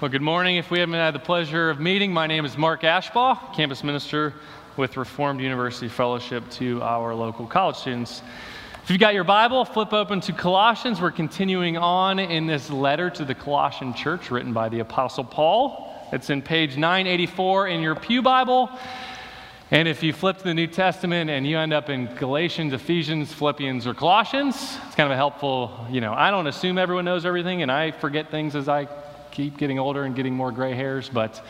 Well, good morning. If we haven't had the pleasure of meeting, my name is Mark Ashbaugh, campus minister with Reformed University Fellowship to our local college students. If you've got your Bible, flip open to Colossians. We're continuing on in this letter to the Colossian church written by the Apostle Paul. It's in page 984 in your Pew Bible. And if you flip to the New Testament and you end up in Galatians, Ephesians, Philippians, or Colossians, it's kind of a helpful, you know, I don't assume everyone knows everything and I forget things as I keep getting older and getting more gray hairs, but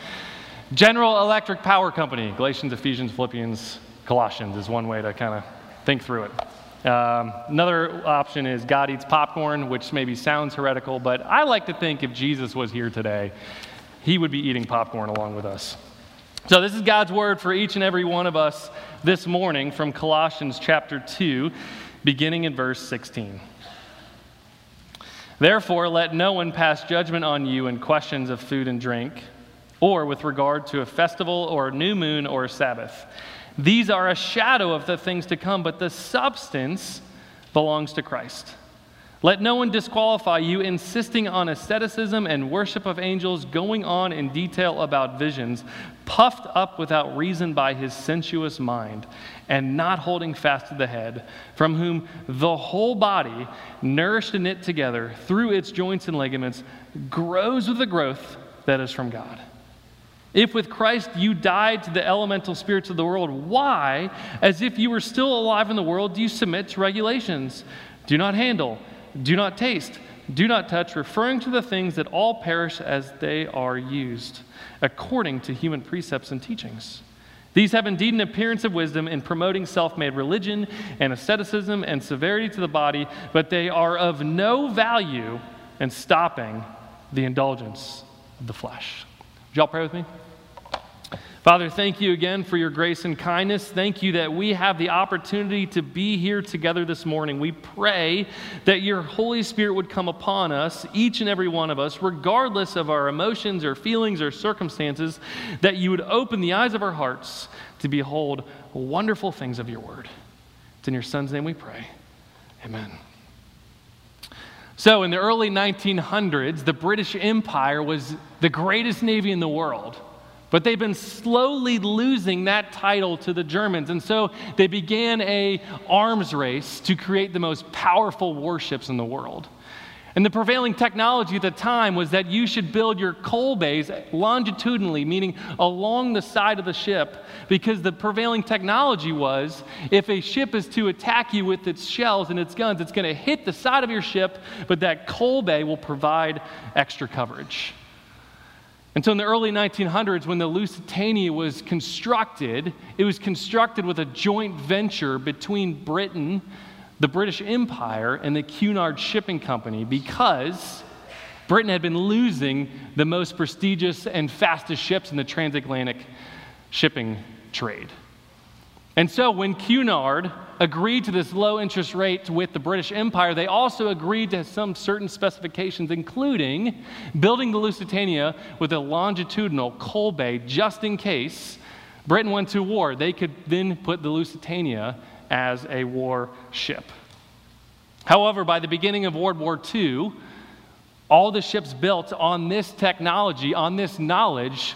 General Electric Power Company, Galatians, Ephesians, Philippians, Colossians is one way to kind of think through it. Um, another option is God eats popcorn, which maybe sounds heretical, but I like to think if Jesus was here today, he would be eating popcorn along with us. So, this is God's word for each and every one of us this morning from Colossians chapter 2, beginning in verse 16. Therefore, let no one pass judgment on you in questions of food and drink, or with regard to a festival, or a new moon, or a Sabbath. These are a shadow of the things to come, but the substance belongs to Christ. Let no one disqualify you, insisting on asceticism and worship of angels, going on in detail about visions, puffed up without reason by his sensuous mind, and not holding fast to the head, from whom the whole body, nourished and knit together through its joints and ligaments, grows with the growth that is from God. If with Christ you died to the elemental spirits of the world, why, as if you were still alive in the world, do you submit to regulations? Do not handle do not taste, do not touch, referring to the things that all perish as they are used, according to human precepts and teachings. These have indeed an appearance of wisdom in promoting self made religion and asceticism and severity to the body, but they are of no value in stopping the indulgence of the flesh. Would y'all pray with me? Father, thank you again for your grace and kindness. Thank you that we have the opportunity to be here together this morning. We pray that your Holy Spirit would come upon us, each and every one of us, regardless of our emotions or feelings or circumstances, that you would open the eyes of our hearts to behold wonderful things of your word. It's in your Son's name we pray. Amen. So, in the early 1900s, the British Empire was the greatest navy in the world. But they've been slowly losing that title to the Germans. And so they began a arms race to create the most powerful warships in the world. And the prevailing technology at the time was that you should build your coal bays longitudinally, meaning along the side of the ship, because the prevailing technology was if a ship is to attack you with its shells and its guns, it's going to hit the side of your ship, but that coal bay will provide extra coverage. And so in the early 1900s, when the Lusitania was constructed, it was constructed with a joint venture between Britain, the British Empire, and the Cunard Shipping Company because Britain had been losing the most prestigious and fastest ships in the transatlantic shipping trade. And so when Cunard agreed to this low interest rate with the British Empire, they also agreed to some certain specifications, including building the Lusitania with a longitudinal coal bay just in case Britain went to war. They could then put the Lusitania as a war ship. However, by the beginning of World War II, all the ships built on this technology, on this knowledge,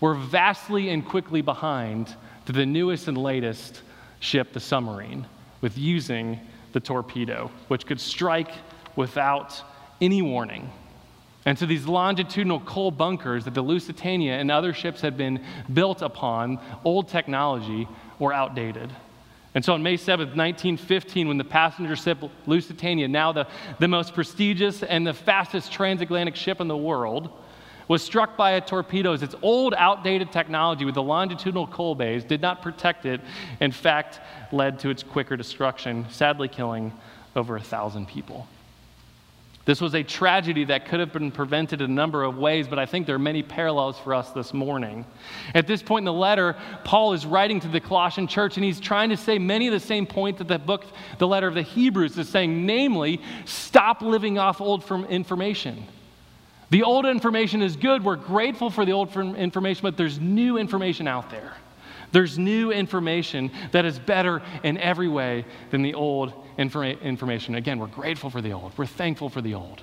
were vastly and quickly behind to the newest and latest ship, the submarine, with using the torpedo, which could strike without any warning. And so these longitudinal coal bunkers that the Lusitania and other ships had been built upon, old technology, were outdated. And so on May 7th, 1915, when the passenger ship Lusitania, now the, the most prestigious and the fastest transatlantic ship in the world, was struck by a torpedo. Its old, outdated technology with the longitudinal coal bays did not protect it, in fact, led to its quicker destruction, sadly killing over a thousand people. This was a tragedy that could have been prevented in a number of ways, but I think there are many parallels for us this morning. At this point in the letter, Paul is writing to the Colossian church, and he's trying to say many of the same points that the book, the letter of the Hebrews, is saying, namely, stop living off old information. The old information is good. We're grateful for the old information, but there's new information out there. There's new information that is better in every way than the old informa- information. Again, we're grateful for the old, we're thankful for the old.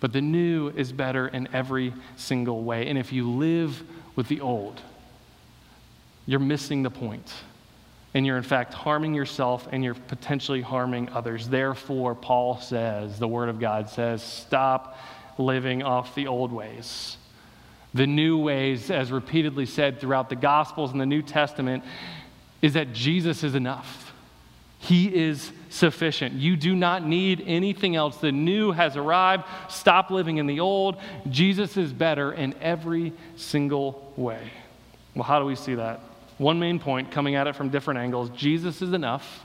But the new is better in every single way. And if you live with the old, you're missing the point. And you're, in fact, harming yourself and you're potentially harming others. Therefore, Paul says, the Word of God says, stop living off the old ways. The new ways, as repeatedly said throughout the Gospels and the New Testament, is that Jesus is enough. He is sufficient. You do not need anything else. The new has arrived. Stop living in the old. Jesus is better in every single way. Well, how do we see that? One main point coming at it from different angles Jesus is enough.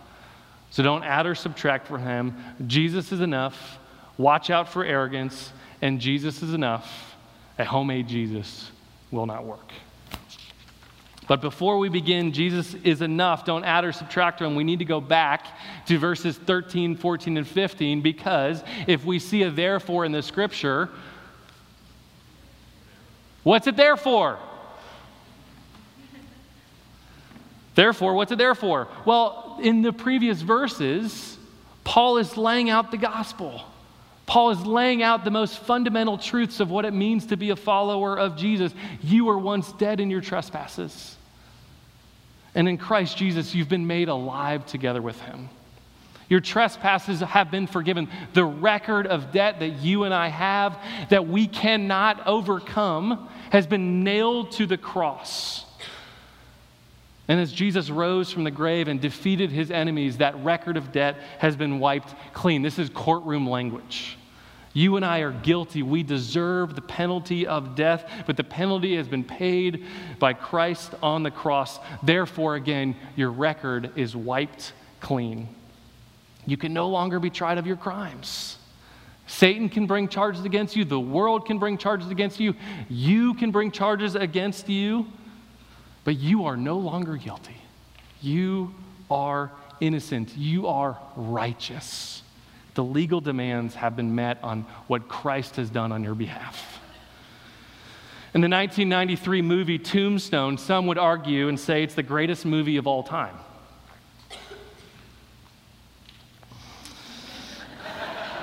So don't add or subtract from him. Jesus is enough. Watch out for arrogance. And Jesus is enough. A homemade Jesus will not work. But before we begin, Jesus is enough. Don't add or subtract from. We need to go back to verses 13, 14, and 15 because if we see a therefore in the scripture, what's it there for? Therefore, what's it there for? Well, in the previous verses, Paul is laying out the gospel. Paul is laying out the most fundamental truths of what it means to be a follower of Jesus. You were once dead in your trespasses. And in Christ Jesus, you've been made alive together with him. Your trespasses have been forgiven. The record of debt that you and I have that we cannot overcome has been nailed to the cross. And as Jesus rose from the grave and defeated his enemies, that record of debt has been wiped clean. This is courtroom language. You and I are guilty. We deserve the penalty of death, but the penalty has been paid by Christ on the cross. Therefore, again, your record is wiped clean. You can no longer be tried of your crimes. Satan can bring charges against you, the world can bring charges against you, you can bring charges against you, but you are no longer guilty. You are innocent, you are righteous. The legal demands have been met on what Christ has done on your behalf. In the 1993 movie Tombstone, some would argue and say it's the greatest movie of all time.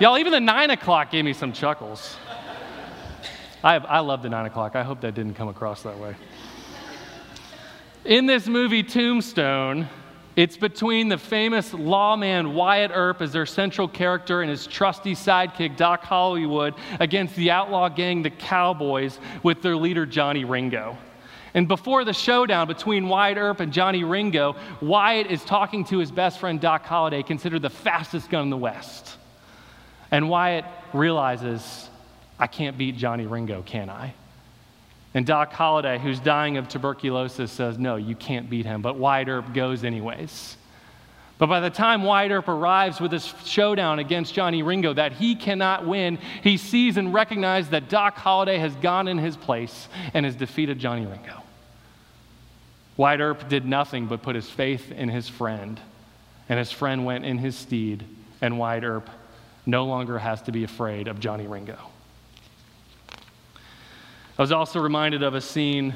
Y'all, even the nine o'clock gave me some chuckles. I, I love the nine o'clock. I hope that didn't come across that way. In this movie, Tombstone, it's between the famous lawman Wyatt Earp as their central character and his trusty sidekick Doc Holliday against the outlaw gang, the Cowboys, with their leader Johnny Ringo. And before the showdown between Wyatt Earp and Johnny Ringo, Wyatt is talking to his best friend Doc Holliday, considered the fastest gun in the West. And Wyatt realizes, I can't beat Johnny Ringo, can I? And Doc Holliday, who's dying of tuberculosis, says, No, you can't beat him. But Wyatt Earp goes anyways. But by the time Wyatt Earp arrives with his showdown against Johnny Ringo that he cannot win, he sees and recognizes that Doc Holliday has gone in his place and has defeated Johnny Ringo. Wyatt Earp did nothing but put his faith in his friend, and his friend went in his steed, and Wyatt Earp no longer has to be afraid of Johnny Ringo. I was also reminded of a scene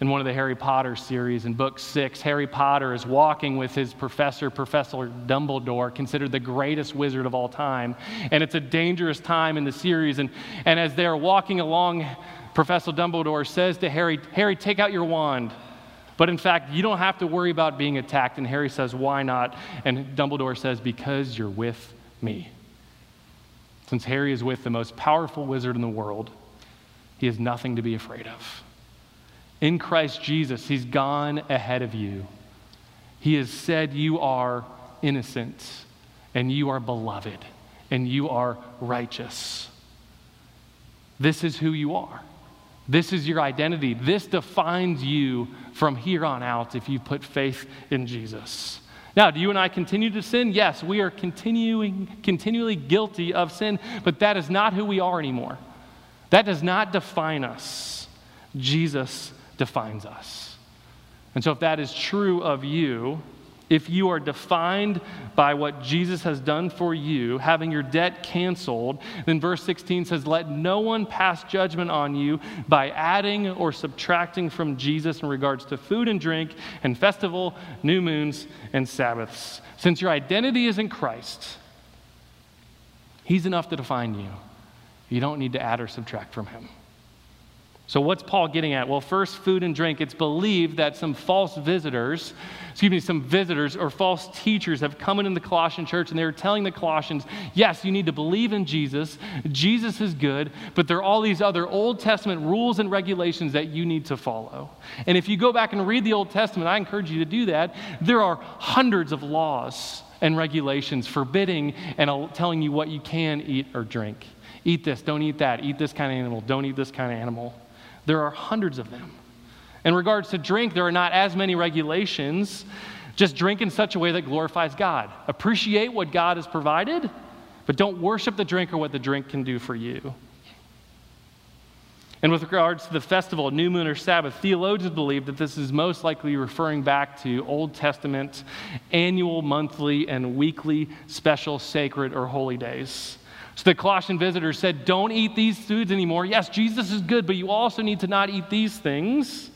in one of the Harry Potter series in book six. Harry Potter is walking with his professor, Professor Dumbledore, considered the greatest wizard of all time. And it's a dangerous time in the series. And, and as they're walking along, Professor Dumbledore says to Harry, Harry, take out your wand. But in fact, you don't have to worry about being attacked. And Harry says, Why not? And Dumbledore says, Because you're with me. Since Harry is with the most powerful wizard in the world, he has nothing to be afraid of. In Christ Jesus, He's gone ahead of you. He has said, You are innocent, and you are beloved, and you are righteous. This is who you are. This is your identity. This defines you from here on out if you put faith in Jesus. Now, do you and I continue to sin? Yes, we are continuing, continually guilty of sin, but that is not who we are anymore. That does not define us. Jesus defines us. And so, if that is true of you, if you are defined by what Jesus has done for you, having your debt canceled, then verse 16 says, Let no one pass judgment on you by adding or subtracting from Jesus in regards to food and drink and festival, new moons, and Sabbaths. Since your identity is in Christ, He's enough to define you. You don't need to add or subtract from him. So, what's Paul getting at? Well, first, food and drink. It's believed that some false visitors, excuse me, some visitors or false teachers have come into the Colossian church and they're telling the Colossians, yes, you need to believe in Jesus. Jesus is good, but there are all these other Old Testament rules and regulations that you need to follow. And if you go back and read the Old Testament, I encourage you to do that. There are hundreds of laws and regulations forbidding and telling you what you can eat or drink. Eat this, don't eat that. Eat this kind of animal, don't eat this kind of animal. There are hundreds of them. In regards to drink, there are not as many regulations. Just drink in such a way that glorifies God. Appreciate what God has provided, but don't worship the drink or what the drink can do for you. And with regards to the festival, new moon or Sabbath, theologians believe that this is most likely referring back to Old Testament annual, monthly, and weekly special sacred or holy days. So the Colossian visitors said, Don't eat these foods anymore. Yes, Jesus is good, but you also need to not eat these things.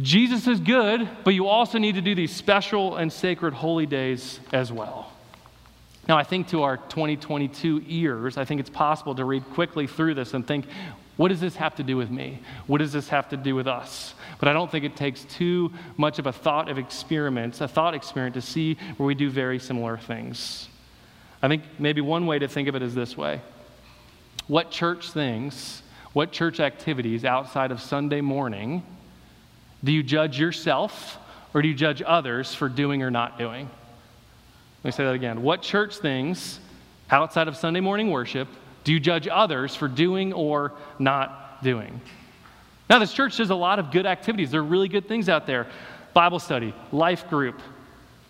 Jesus is good, but you also need to do these special and sacred holy days as well. Now, I think to our 2022 ears, I think it's possible to read quickly through this and think, what does this have to do with me? What does this have to do with us? But I don't think it takes too much of a thought of experiments, a thought experiment to see where we do very similar things. I think maybe one way to think of it is this way What church things, what church activities outside of Sunday morning do you judge yourself or do you judge others for doing or not doing? Let me say that again. What church things outside of Sunday morning worship do you judge others for doing or not doing? Now, this church does a lot of good activities. There are really good things out there Bible study, life group,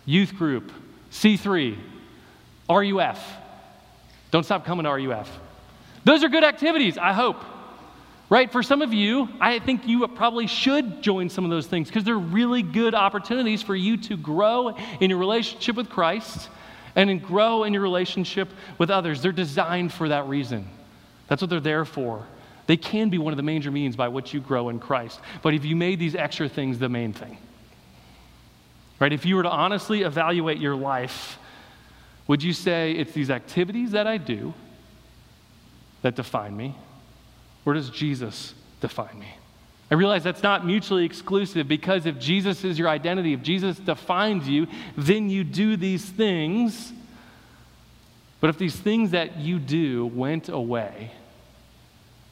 youth group, C3, RUF. Don't stop coming to RUF. Those are good activities, I hope. Right? For some of you, I think you probably should join some of those things because they're really good opportunities for you to grow in your relationship with Christ and grow in your relationship with others. They're designed for that reason. That's what they're there for. They can be one of the major means by which you grow in Christ. But if you made these extra things the main thing, right? If you were to honestly evaluate your life, would you say it's these activities that I do that define me? Or does Jesus define me? I realize that's not mutually exclusive because if Jesus is your identity, if Jesus defines you, then you do these things. But if these things that you do went away,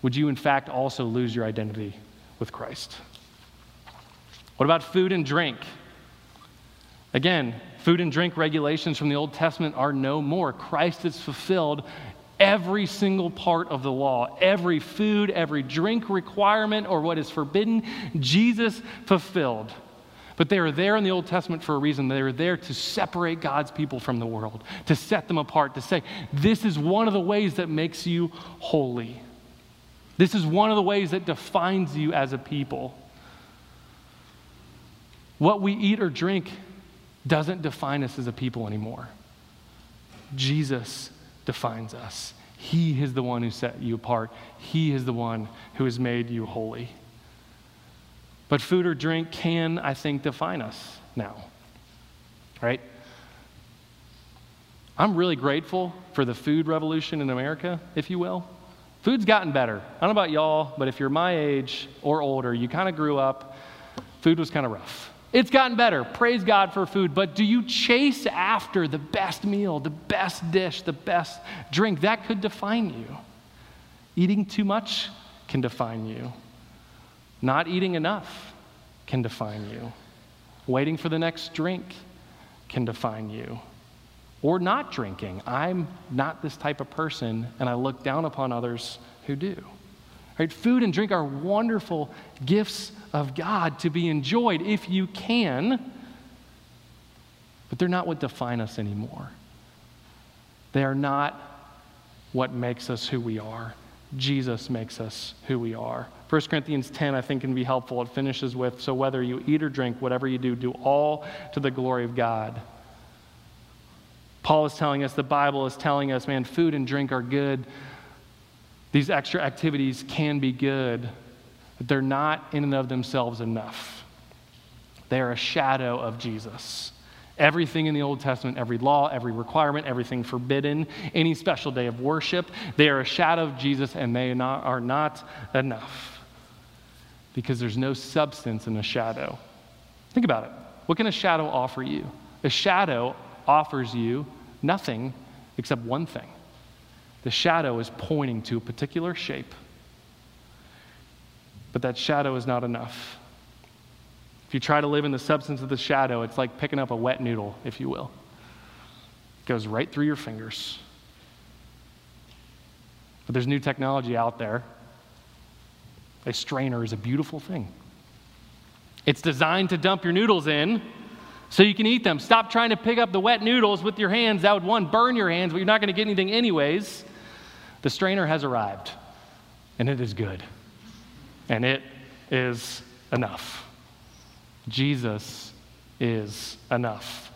would you in fact also lose your identity with Christ? What about food and drink? Again, food and drink regulations from the Old Testament are no more. Christ has fulfilled every single part of the law, every food, every drink requirement, or what is forbidden, Jesus fulfilled. But they were there in the Old Testament for a reason. They were there to separate God's people from the world, to set them apart, to say, this is one of the ways that makes you holy. This is one of the ways that defines you as a people. What we eat or drink doesn't define us as a people anymore. Jesus defines us. He is the one who set you apart, He is the one who has made you holy. But food or drink can, I think, define us now. Right? I'm really grateful for the food revolution in America, if you will. Food's gotten better. I don't know about y'all, but if you're my age or older, you kind of grew up, food was kind of rough. It's gotten better. Praise God for food. But do you chase after the best meal, the best dish, the best drink? That could define you. Eating too much can define you. Not eating enough can define you. Waiting for the next drink can define you. Or not drinking. I'm not this type of person, and I look down upon others who do. Right? Food and drink are wonderful gifts of God to be enjoyed if you can, but they're not what define us anymore. They are not what makes us who we are. Jesus makes us who we are. 1 Corinthians 10, I think, can be helpful. It finishes with So whether you eat or drink, whatever you do, do all to the glory of God. Paul is telling us, the Bible is telling us, man, food and drink are good these extra activities can be good, but they're not in and of themselves enough. They are a shadow of Jesus. Everything in the Old Testament, every law, every requirement, everything forbidden, any special day of worship, they are a shadow of Jesus and they are not enough because there's no substance in a shadow. Think about it. What can a shadow offer you? A shadow offers you nothing except one thing. The shadow is pointing to a particular shape, but that shadow is not enough. If you try to live in the substance of the shadow, it's like picking up a wet noodle, if you will. It goes right through your fingers. But there's new technology out there. A strainer is a beautiful thing. It's designed to dump your noodles in so you can eat them. Stop trying to pick up the wet noodles with your hands. That would, one, burn your hands, but you're not going to get anything anyways. The strainer has arrived, and it is good, and it is enough. Jesus is enough.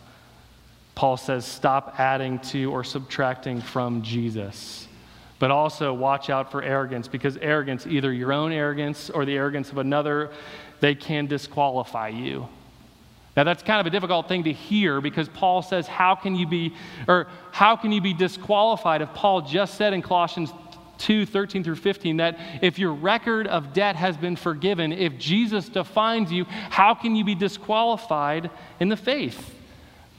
Paul says, stop adding to or subtracting from Jesus. But also watch out for arrogance because arrogance, either your own arrogance or the arrogance of another, they can disqualify you. Now that's kind of a difficult thing to hear because Paul says, How can you be, or how can you be disqualified if Paul just said in Colossians 2 13 through 15 that if your record of debt has been forgiven, if Jesus defines you, how can you be disqualified in the faith?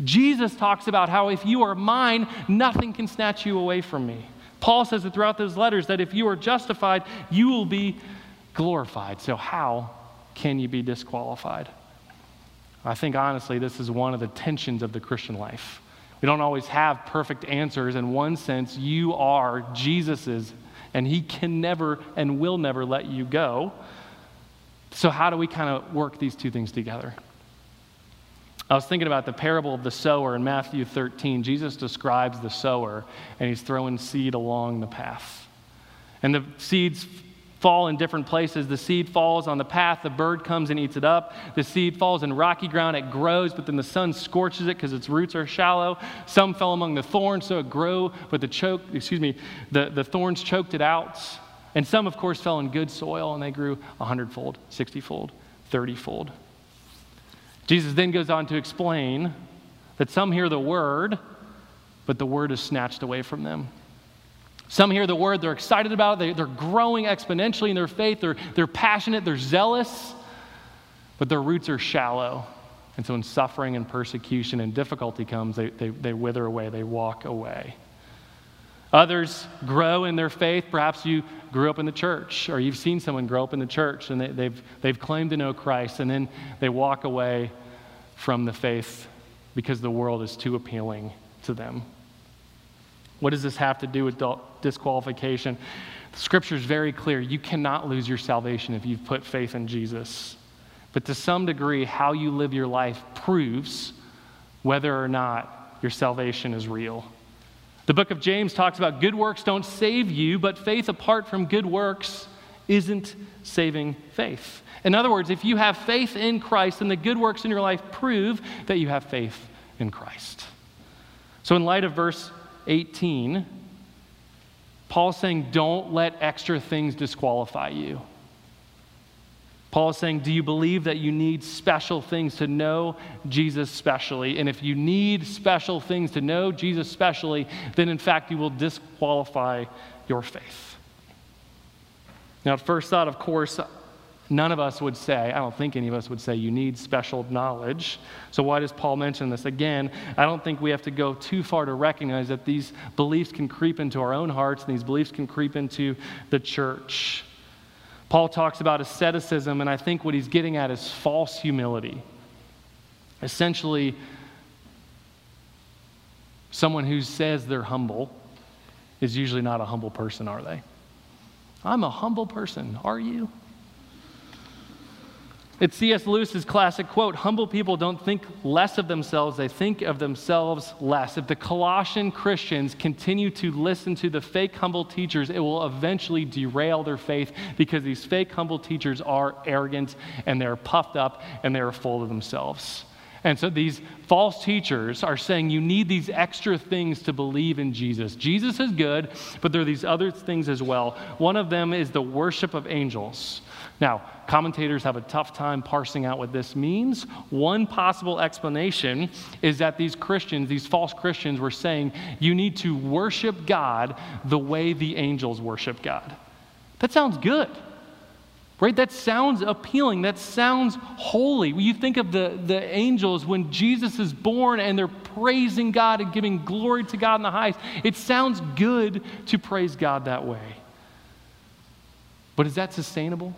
Jesus talks about how if you are mine, nothing can snatch you away from me. Paul says it throughout those letters that if you are justified, you will be glorified. So, how can you be disqualified? I think honestly, this is one of the tensions of the Christian life. We don't always have perfect answers. In one sense, you are Jesus's, and He can never and will never let you go. So, how do we kind of work these two things together? I was thinking about the parable of the sower in Matthew 13. Jesus describes the sower, and he's throwing seed along the path. And the seeds fall in different places. The seed falls on the path, the bird comes and eats it up. The seed falls in rocky ground, it grows, but then the sun scorches it because its roots are shallow. Some fell among the thorns, so it grew, but the choke, excuse me, the, the thorns choked it out. And some, of course, fell in good soil and they grew a hundredfold, sixtyfold, thirtyfold. Jesus then goes on to explain that some hear the word, but the word is snatched away from them. Some hear the word, they're excited about it, they, are growing exponentially in their faith, they're, they're passionate, they're zealous, but their roots are shallow. And so when suffering and persecution and difficulty comes, they, they, they wither away, they walk away. Others grow in their faith. Perhaps you grew up in the church, or you've seen someone grow up in the church and they, they've, they've claimed to know Christ, and then they walk away from the faith because the world is too appealing to them. What does this have to do with disqualification? The scripture is very clear. You cannot lose your salvation if you've put faith in Jesus. But to some degree, how you live your life proves whether or not your salvation is real. The book of James talks about good works don't save you, but faith apart from good works isn't saving faith. In other words, if you have faith in Christ, then the good works in your life prove that you have faith in Christ. So, in light of verse 18, Paul's saying, don't let extra things disqualify you. Paul is saying, Do you believe that you need special things to know Jesus specially? And if you need special things to know Jesus specially, then in fact you will disqualify your faith. Now, at first thought, of course, None of us would say, I don't think any of us would say, you need special knowledge. So, why does Paul mention this? Again, I don't think we have to go too far to recognize that these beliefs can creep into our own hearts and these beliefs can creep into the church. Paul talks about asceticism, and I think what he's getting at is false humility. Essentially, someone who says they're humble is usually not a humble person, are they? I'm a humble person. Are you? It's C.S. Lewis's classic quote Humble people don't think less of themselves, they think of themselves less. If the Colossian Christians continue to listen to the fake humble teachers, it will eventually derail their faith because these fake humble teachers are arrogant and they're puffed up and they're full of themselves. And so these false teachers are saying you need these extra things to believe in Jesus. Jesus is good, but there are these other things as well. One of them is the worship of angels. Now, commentators have a tough time parsing out what this means. One possible explanation is that these Christians, these false Christians, were saying you need to worship God the way the angels worship God. That sounds good. Right? That sounds appealing. That sounds holy. When you think of the, the angels when Jesus is born and they're praising God and giving glory to God in the highest, it sounds good to praise God that way. But is that sustainable?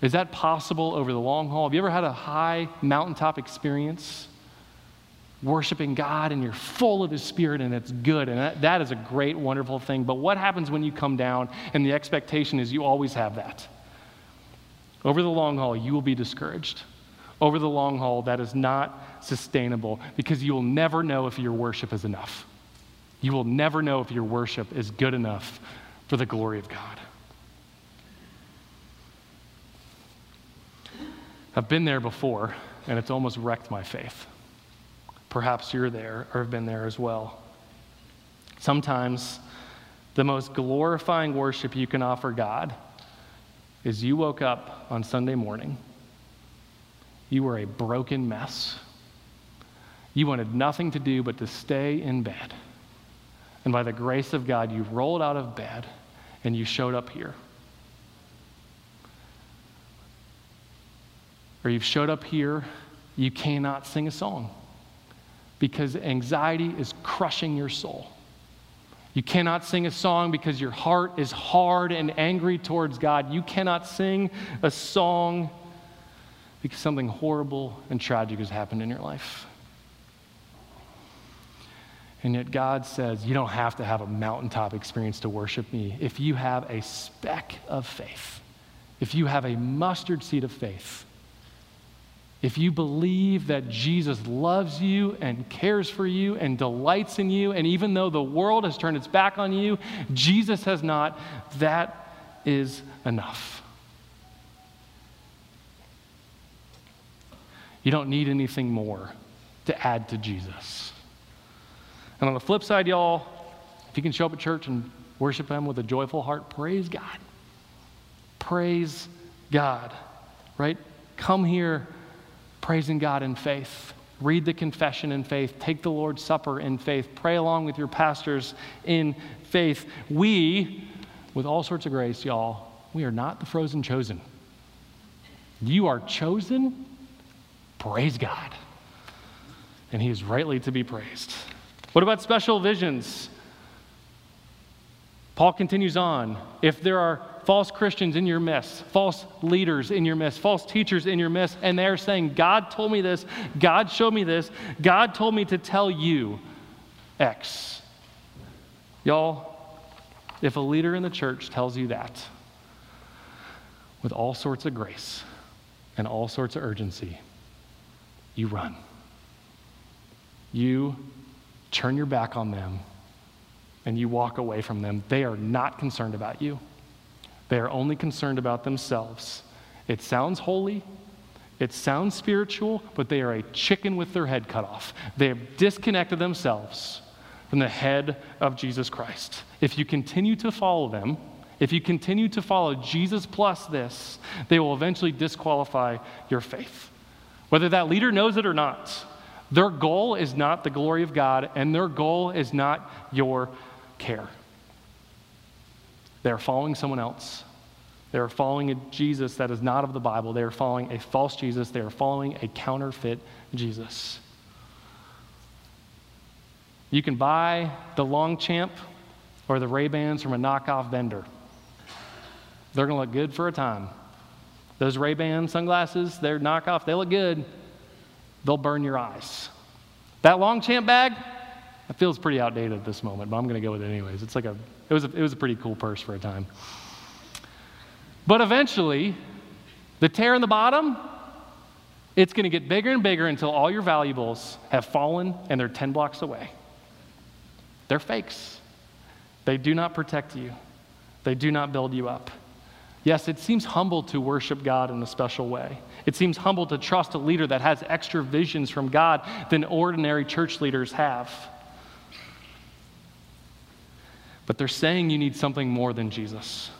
Is that possible over the long haul? Have you ever had a high mountaintop experience worshiping God and you're full of His Spirit and it's good? And that, that is a great, wonderful thing. But what happens when you come down and the expectation is you always have that? Over the long haul, you will be discouraged. Over the long haul, that is not sustainable because you will never know if your worship is enough. You will never know if your worship is good enough for the glory of God. I've been there before, and it's almost wrecked my faith. Perhaps you're there or have been there as well. Sometimes the most glorifying worship you can offer God is you woke up on Sunday morning, you were a broken mess. You wanted nothing to do but to stay in bed. And by the grace of God, you rolled out of bed and you showed up here. Or you've showed up here, you cannot sing a song because anxiety is crushing your soul. You cannot sing a song because your heart is hard and angry towards God. You cannot sing a song because something horrible and tragic has happened in your life. And yet, God says, You don't have to have a mountaintop experience to worship me. If you have a speck of faith, if you have a mustard seed of faith, if you believe that Jesus loves you and cares for you and delights in you, and even though the world has turned its back on you, Jesus has not, that is enough. You don't need anything more to add to Jesus. And on the flip side, y'all, if you can show up at church and worship Him with a joyful heart, praise God. Praise God, right? Come here praising God in faith. Read the confession in faith. Take the Lord's Supper in faith. Pray along with your pastors in faith. We, with all sorts of grace, y'all, we are not the frozen chosen. You are chosen. Praise God. And He is rightly to be praised. What about special visions? Paul continues on. If there are false Christians in your midst, false leaders in your midst, false teachers in your midst, and they're saying, God told me this, God showed me this, God told me to tell you X. Y'all, if a leader in the church tells you that with all sorts of grace and all sorts of urgency, you run. You turn your back on them and you walk away from them. They are not concerned about you. They are only concerned about themselves. It sounds holy, it sounds spiritual, but they are a chicken with their head cut off. They have disconnected themselves from the head of Jesus Christ. If you continue to follow them, if you continue to follow Jesus plus this, they will eventually disqualify your faith. Whether that leader knows it or not, their goal is not the glory of God, and their goal is not your care. They are following someone else. They are following a Jesus that is not of the Bible. They are following a false Jesus. They are following a counterfeit Jesus. You can buy the Longchamp or the Ray-Bans from a knockoff vendor. They're going to look good for a time. Those Ray-Ban sunglasses, they're knockoff, they look good. They'll burn your eyes. That Longchamp bag, it feels pretty outdated at this moment, but I'm going to go with it anyways. It's like a, it was a, it was a pretty cool purse for a time. But eventually, the tear in the bottom, it's going to get bigger and bigger until all your valuables have fallen and they're 10 blocks away. They're fakes. They do not protect you, they do not build you up. Yes, it seems humble to worship God in a special way. It seems humble to trust a leader that has extra visions from God than ordinary church leaders have. But they're saying you need something more than Jesus.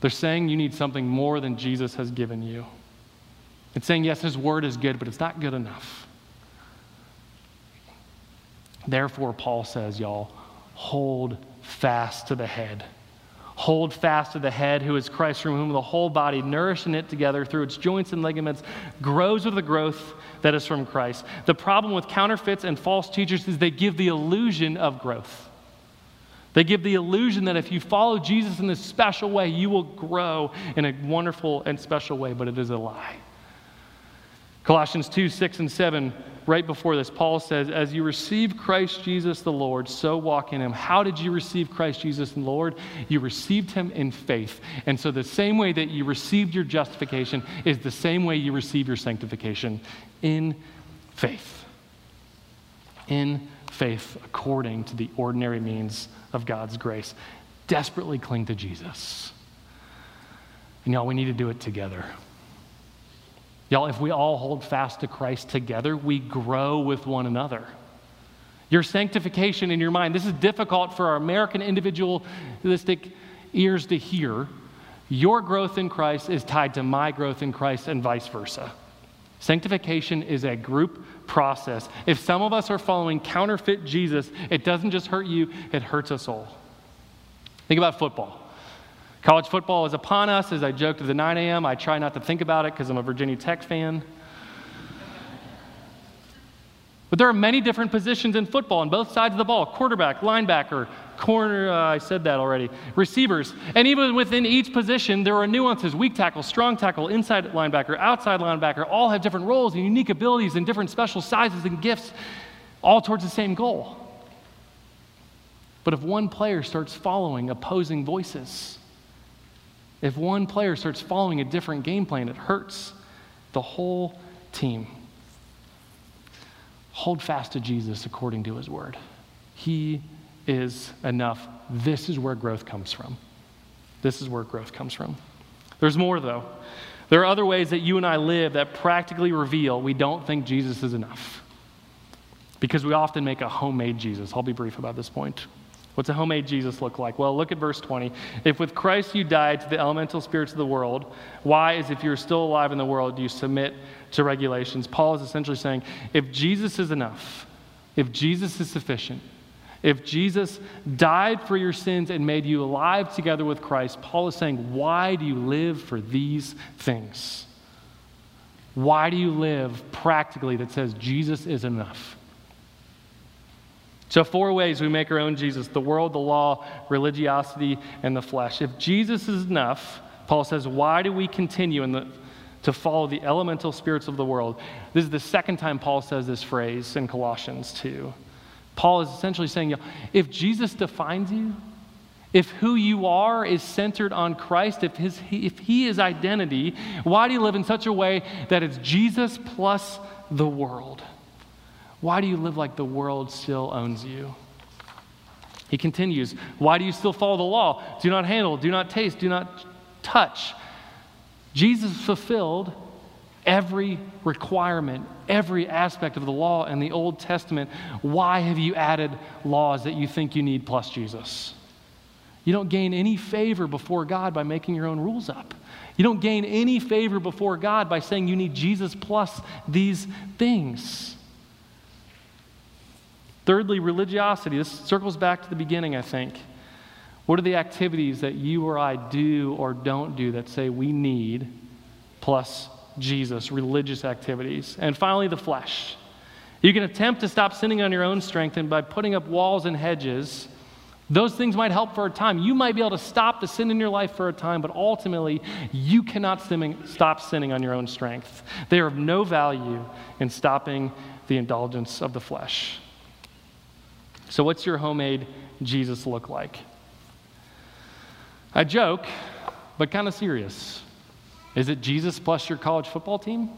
They're saying you need something more than Jesus has given you. It's saying, yes, his word is good, but it's not good enough. Therefore, Paul says, y'all, hold fast to the head. Hold fast to the head, who is Christ, from whom the whole body, nourishing it together through its joints and ligaments, grows with the growth that is from Christ. The problem with counterfeits and false teachers is they give the illusion of growth. They give the illusion that if you follow Jesus in this special way, you will grow in a wonderful and special way, but it is a lie. Colossians 2 6 and 7 right before this, Paul says, As you receive Christ Jesus the Lord, so walk in him. How did you receive Christ Jesus the Lord? You received him in faith. And so, the same way that you received your justification is the same way you receive your sanctification in faith. In faith, according to the ordinary means of God's grace. Desperately cling to Jesus. And y'all, we need to do it together. Y'all, if we all hold fast to Christ together, we grow with one another. Your sanctification in your mind, this is difficult for our American individualistic ears to hear. Your growth in Christ is tied to my growth in Christ and vice versa. Sanctification is a group process. If some of us are following counterfeit Jesus, it doesn't just hurt you, it hurts us all. Think about football. College football is upon us. As I joked at the 9 a.m., I try not to think about it because I'm a Virginia Tech fan. But there are many different positions in football on both sides of the ball quarterback, linebacker, corner, uh, I said that already, receivers. And even within each position, there are nuances weak tackle, strong tackle, inside linebacker, outside linebacker, all have different roles and unique abilities and different special sizes and gifts, all towards the same goal. But if one player starts following opposing voices, if one player starts following a different game plan, it hurts the whole team. Hold fast to Jesus according to his word. He is enough. This is where growth comes from. This is where growth comes from. There's more, though. There are other ways that you and I live that practically reveal we don't think Jesus is enough. Because we often make a homemade Jesus. I'll be brief about this point. What's a homemade Jesus look like? Well, look at verse 20. If with Christ you died to the elemental spirits of the world, why, as if you're still alive in the world, do you submit to regulations? Paul is essentially saying if Jesus is enough, if Jesus is sufficient, if Jesus died for your sins and made you alive together with Christ, Paul is saying, why do you live for these things? Why do you live practically that says Jesus is enough? So, four ways we make our own Jesus the world, the law, religiosity, and the flesh. If Jesus is enough, Paul says, why do we continue in the, to follow the elemental spirits of the world? This is the second time Paul says this phrase in Colossians 2. Paul is essentially saying, if Jesus defines you, if who you are is centered on Christ, if, his, if he is identity, why do you live in such a way that it's Jesus plus the world? Why do you live like the world still owns you? He continues, Why do you still follow the law? Do not handle, do not taste, do not touch. Jesus fulfilled every requirement, every aspect of the law in the Old Testament. Why have you added laws that you think you need plus Jesus? You don't gain any favor before God by making your own rules up. You don't gain any favor before God by saying you need Jesus plus these things. Thirdly, religiosity. This circles back to the beginning, I think. What are the activities that you or I do or don't do that say we need plus Jesus, religious activities? And finally, the flesh. You can attempt to stop sinning on your own strength, and by putting up walls and hedges, those things might help for a time. You might be able to stop the sin in your life for a time, but ultimately, you cannot stop sinning on your own strength. They are of no value in stopping the indulgence of the flesh. So, what's your homemade Jesus look like? I joke, but kind of serious. Is it Jesus plus your college football team?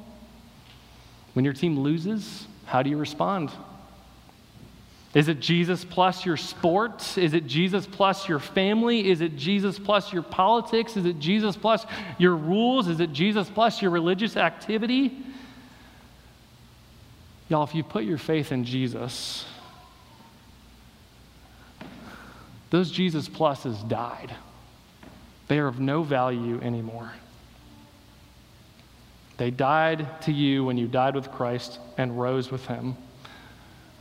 When your team loses, how do you respond? Is it Jesus plus your sport? Is it Jesus plus your family? Is it Jesus plus your politics? Is it Jesus plus your rules? Is it Jesus plus your religious activity? Y'all, if you put your faith in Jesus, those Jesus pluses died. They are of no value anymore. They died to you when you died with Christ and rose with him.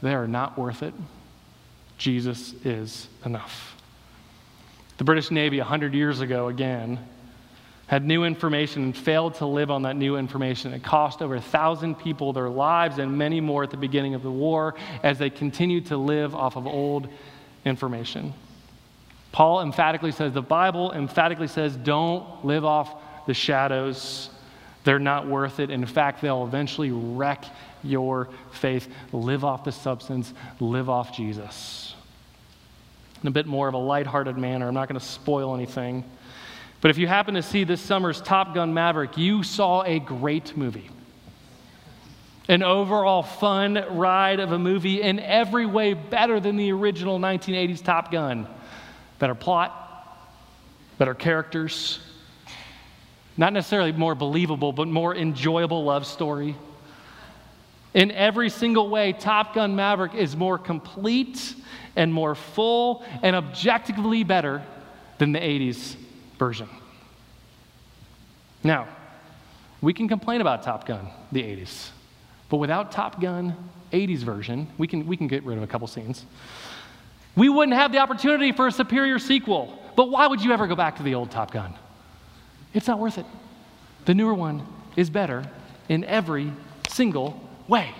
They are not worth it. Jesus is enough. The British Navy, 100 years ago, again, had new information and failed to live on that new information. It cost over a thousand people their lives and many more at the beginning of the war as they continued to live off of old information. Paul emphatically says, the Bible emphatically says, don't live off the shadows. They're not worth it. In fact, they'll eventually wreck your faith. Live off the substance, live off Jesus. In a bit more of a lighthearted manner, I'm not going to spoil anything. But if you happen to see this summer's Top Gun Maverick, you saw a great movie. An overall fun ride of a movie in every way better than the original 1980s Top Gun. Better plot, better characters, not necessarily more believable, but more enjoyable love story. In every single way, Top Gun Maverick is more complete and more full and objectively better than the 80s version. Now, we can complain about Top Gun, the 80s, but without Top Gun 80s version, we can, we can get rid of a couple scenes. We wouldn't have the opportunity for a superior sequel. But why would you ever go back to the old Top Gun? It's not worth it. The newer one is better in every single way.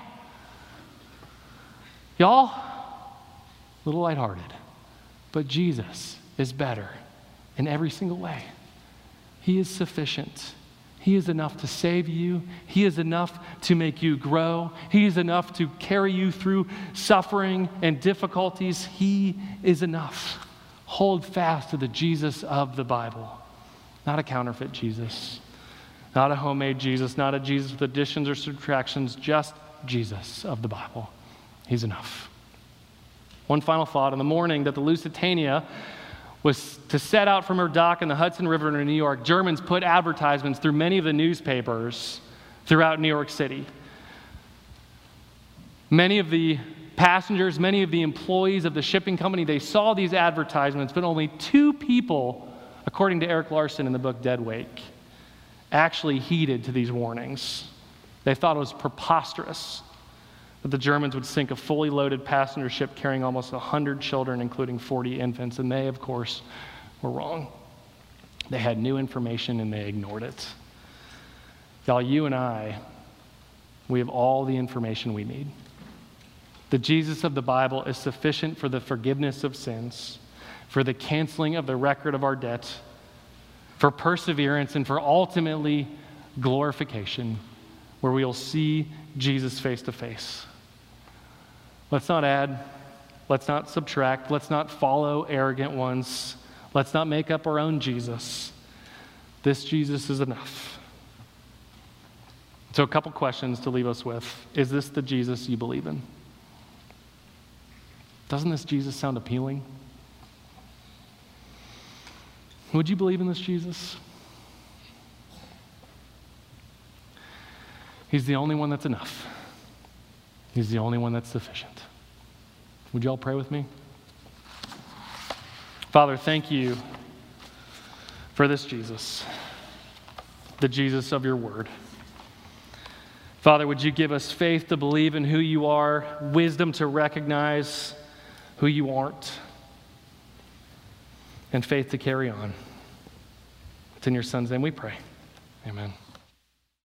Y'all, a little lighthearted, but Jesus is better in every single way. He is sufficient. He is enough to save you. He is enough to make you grow. He is enough to carry you through suffering and difficulties. He is enough. Hold fast to the Jesus of the Bible, not a counterfeit Jesus, not a homemade Jesus, not a Jesus with additions or subtractions, just Jesus of the Bible. He's enough. One final thought. In the morning that the Lusitania was to set out from her dock in the Hudson River in New York, Germans put advertisements through many of the newspapers throughout New York City. Many of the passengers, many of the employees of the shipping company, they saw these advertisements, but only two people, according to Erik Larson in the book Dead Wake, actually heeded to these warnings. They thought it was preposterous that the Germans would sink a fully loaded passenger ship carrying almost 100 children, including 40 infants. And they, of course, were wrong. They had new information and they ignored it. Y'all, you and I, we have all the information we need. The Jesus of the Bible is sufficient for the forgiveness of sins, for the canceling of the record of our debt, for perseverance, and for ultimately glorification, where we'll see Jesus face to face. Let's not add, let's not subtract, let's not follow arrogant ones, let's not make up our own Jesus. This Jesus is enough. So, a couple questions to leave us with. Is this the Jesus you believe in? Doesn't this Jesus sound appealing? Would you believe in this Jesus? He's the only one that's enough. He's the only one that's sufficient. Would you all pray with me? Father, thank you for this Jesus, the Jesus of your word. Father, would you give us faith to believe in who you are, wisdom to recognize who you aren't, and faith to carry on. It's in your son's name we pray. Amen.